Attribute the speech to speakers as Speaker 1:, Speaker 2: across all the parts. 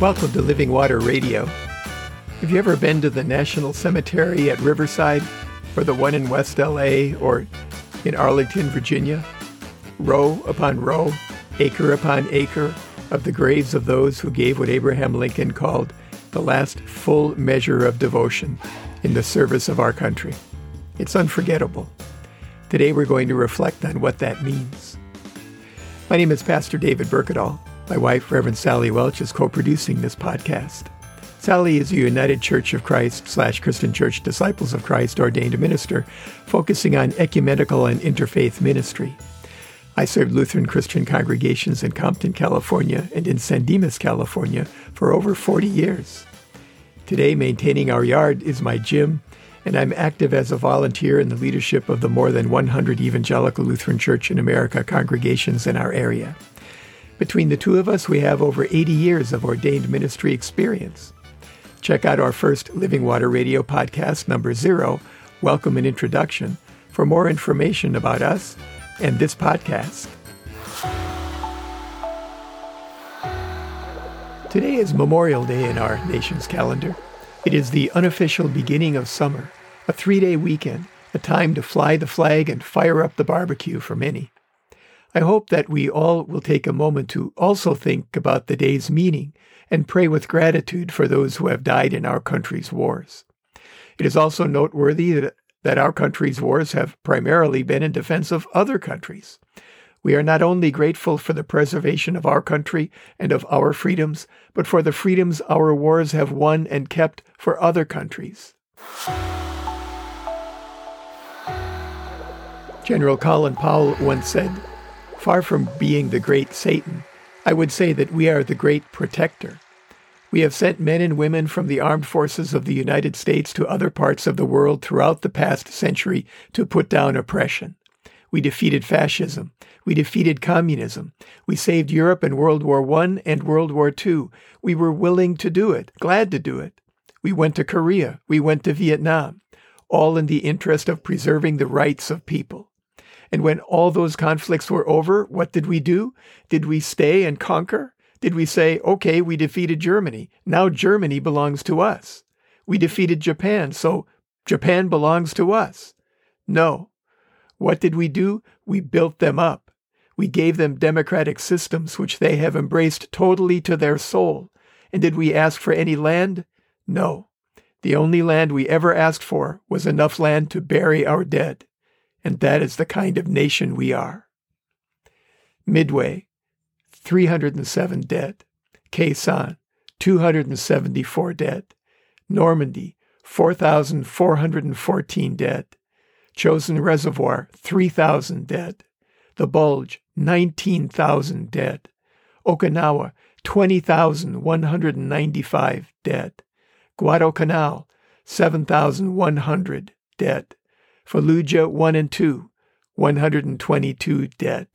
Speaker 1: Welcome to Living Water Radio. Have you ever been to the National Cemetery at Riverside or the one in West LA or in Arlington, Virginia? Row upon row, acre upon acre of the graves of those who gave what Abraham Lincoln called the last full measure of devotion in the service of our country. It's unforgettable. Today we're going to reflect on what that means. My name is Pastor David Berkedal. My wife, Reverend Sally Welch, is co-producing this podcast. Sally is a United Church of Christ slash Christian Church Disciples of Christ ordained minister, focusing on ecumenical and interfaith ministry. I served Lutheran Christian congregations in Compton, California, and in San Dimas, California, for over 40 years. Today, maintaining our yard is my gym, and I'm active as a volunteer in the leadership of the more than 100 Evangelical Lutheran Church in America congregations in our area. Between the two of us, we have over 80 years of ordained ministry experience. Check out our first Living Water Radio podcast, number zero, Welcome and Introduction, for more information about us and this podcast. Today is Memorial Day in our nation's calendar. It is the unofficial beginning of summer, a three day weekend, a time to fly the flag and fire up the barbecue for many. I hope that we all will take a moment to also think about the day's meaning and pray with gratitude for those who have died in our country's wars. It is also noteworthy that, our country's wars have primarily been in defense of other countries. We are not only grateful for the preservation of our country and of our freedoms, but for the freedoms our wars have won and kept for other countries. General Colin Powell once said, Far from being the great Satan, I would say that we are the great protector. We have sent men and women from the armed forces of the United States to other parts of the world throughout the past century to put down oppression. We defeated fascism. We defeated communism. We saved Europe in World War I and World War II. We were willing to do it, glad to do it. We went to Korea. We went to Vietnam, all in the interest of preserving the rights of people. And when all those conflicts were over, what did we do? Did we stay and conquer? Did we say, okay, we defeated Germany. Now Germany belongs to us. We defeated Japan, so Japan belongs to us. No. What did we do? We built them up. We gave them democratic systems which they have embraced totally to their soul. And did we ask for any land? No. The only land we ever asked for was enough land to bury our dead and that is the kind of nation we are. Midway, 307 dead. Sanh, 274 dead. Normandy, 4,414 dead. Chosin Reservoir, 3,000 dead. The Bulge, 19,000 dead. Okinawa, 20,195 dead. Guadalcanal, 7,100 dead. Fallujah 1 and 2, 122 dead.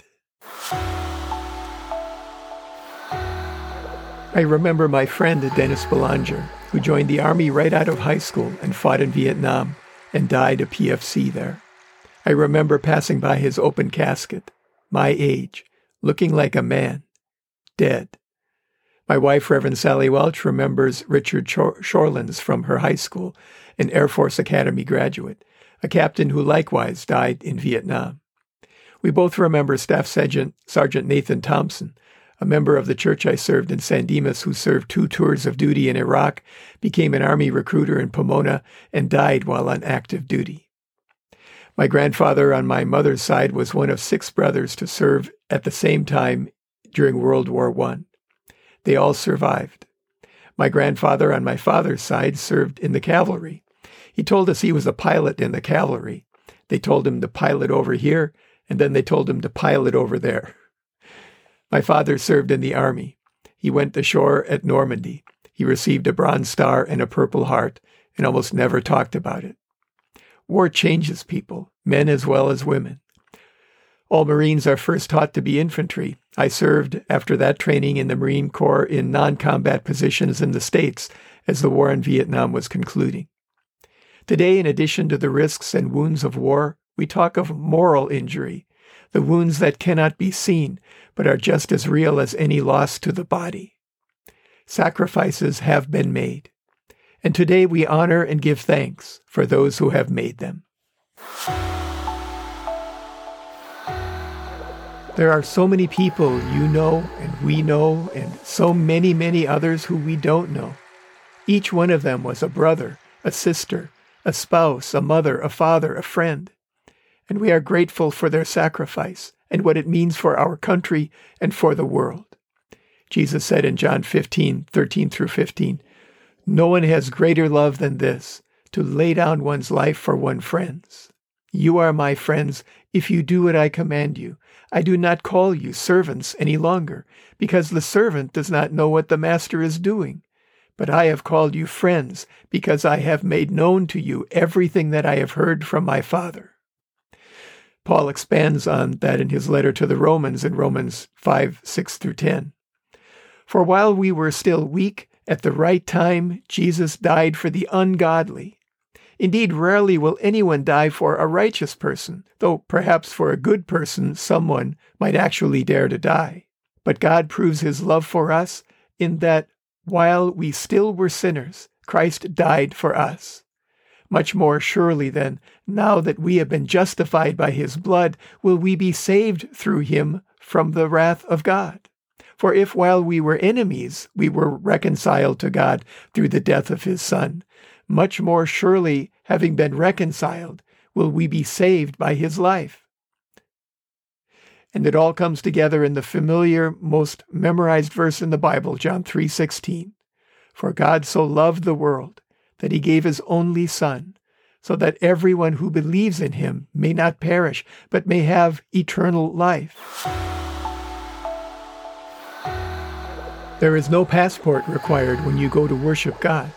Speaker 1: I remember my friend Dennis Belanger, who joined the Army right out of high school and fought in Vietnam and died a PFC there. I remember passing by his open casket, my age, looking like a man, dead. My wife, Reverend Sally Welch, remembers Richard Shorlands from her high school, an Air Force Academy graduate a captain who likewise died in Vietnam. We both remember Staff Sergeant, Sergeant Nathan Thompson, a member of the church I served in San Dimas who served two tours of duty in Iraq, became an Army recruiter in Pomona, and died while on active duty. My grandfather on my mother's side was one of six brothers to serve at the same time during World War I. They all survived. My grandfather on my father's side served in the cavalry. He told us he was a pilot in the cavalry. They told him to pilot over here, and then they told him to pilot over there. My father served in the army. He went ashore at Normandy. He received a Bronze Star and a Purple Heart and almost never talked about it. War changes people, men as well as women. All Marines are first taught to be infantry. I served after that training in the Marine Corps in non combat positions in the States as the war in Vietnam was concluding. Today, in addition to the risks and wounds of war, we talk of moral injury, the wounds that cannot be seen, but are just as real as any loss to the body. Sacrifices have been made. And today we honor and give thanks for those who have made them. There are so many people you know and we know, and so many, many others who we don't know. Each one of them was a brother, a sister, a spouse, a mother, a father, a friend. And we are grateful for their sacrifice and what it means for our country and for the world. Jesus said in John 15, 13 through 15, No one has greater love than this, to lay down one's life for one's friends. You are my friends if you do what I command you. I do not call you servants any longer, because the servant does not know what the master is doing. But I have called you friends, because I have made known to you everything that I have heard from my Father. Paul expands on that in his letter to the Romans in Romans 5 6 through 10. For while we were still weak, at the right time, Jesus died for the ungodly. Indeed, rarely will anyone die for a righteous person, though perhaps for a good person someone might actually dare to die. But God proves his love for us in that while we still were sinners, Christ died for us. Much more surely, then, now that we have been justified by his blood, will we be saved through him from the wrath of God. For if while we were enemies we were reconciled to God through the death of his Son, much more surely, having been reconciled, will we be saved by his life. And it all comes together in the familiar, most memorized verse in the Bible, John 3:16. For God so loved the world that he gave his only son, so that everyone who believes in him may not perish, but may have eternal life. There is no passport required when you go to worship God.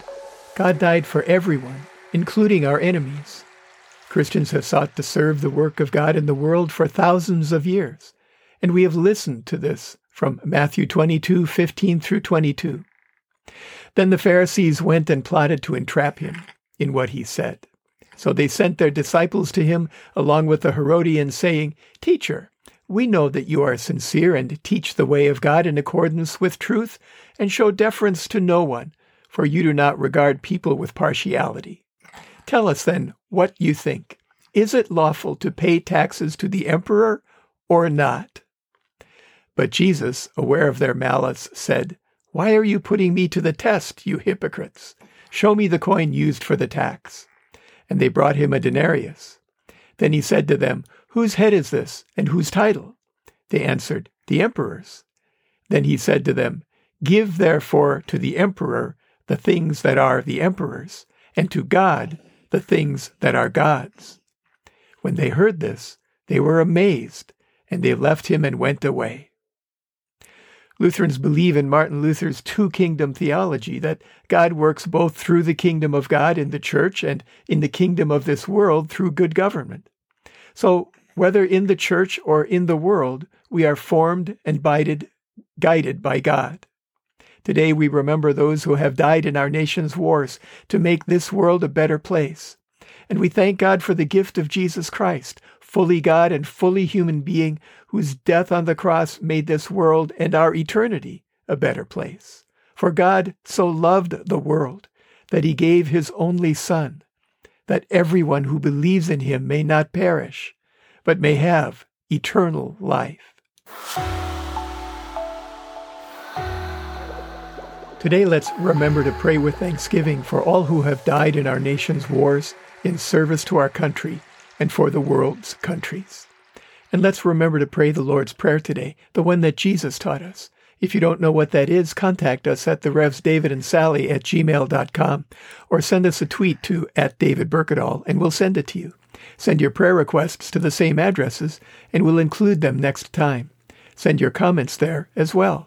Speaker 1: God died for everyone, including our enemies. Christians have sought to serve the work of God in the world for thousands of years, and we have listened to this from Matthew 22 15 through 22. Then the Pharisees went and plotted to entrap him in what he said. So they sent their disciples to him along with the Herodians, saying, Teacher, we know that you are sincere and teach the way of God in accordance with truth and show deference to no one for you do not regard people with partiality. Tell us then what you think. Is it lawful to pay taxes to the emperor or not? But Jesus, aware of their malice, said, Why are you putting me to the test, you hypocrites? Show me the coin used for the tax. And they brought him a denarius. Then he said to them, Whose head is this, and whose title? They answered, The emperor's. Then he said to them, Give therefore to the emperor the things that are the emperor's, and to God the things that are God's. When they heard this, they were amazed, and they left him and went away. Lutherans believe in Martin Luther's two kingdom theology that God works both through the kingdom of God in the church and in the kingdom of this world through good government. So, whether in the church or in the world, we are formed and guided, guided by God. Today we remember those who have died in our nation's wars to make this world a better place. And we thank God for the gift of Jesus Christ, fully God and fully human being, whose death on the cross made this world and our eternity a better place. For God so loved the world that he gave his only Son, that everyone who believes in him may not perish, but may have eternal life. Today, let's remember to pray with thanksgiving for all who have died in our nation's wars in service to our country and for the world's countries. And let's remember to pray the Lord's Prayer today, the one that Jesus taught us. If you don't know what that is, contact us at the Revs David and Sally at gmail.com or send us a tweet to at David Berkedal and we'll send it to you. Send your prayer requests to the same addresses and we'll include them next time. Send your comments there as well.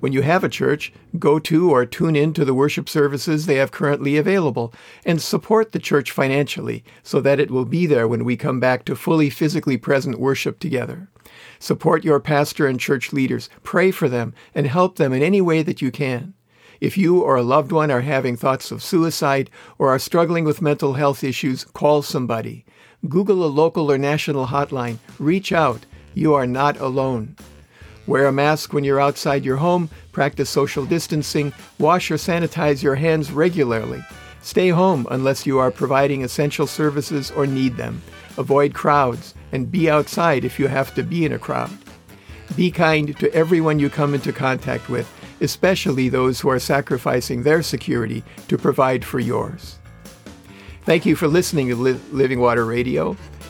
Speaker 1: When you have a church, go to or tune in to the worship services they have currently available and support the church financially so that it will be there when we come back to fully physically present worship together. Support your pastor and church leaders, pray for them, and help them in any way that you can. If you or a loved one are having thoughts of suicide or are struggling with mental health issues, call somebody. Google a local or national hotline. Reach out. You are not alone. Wear a mask when you're outside your home, practice social distancing, wash or sanitize your hands regularly. Stay home unless you are providing essential services or need them. Avoid crowds and be outside if you have to be in a crowd. Be kind to everyone you come into contact with, especially those who are sacrificing their security to provide for yours. Thank you for listening to Living Water Radio.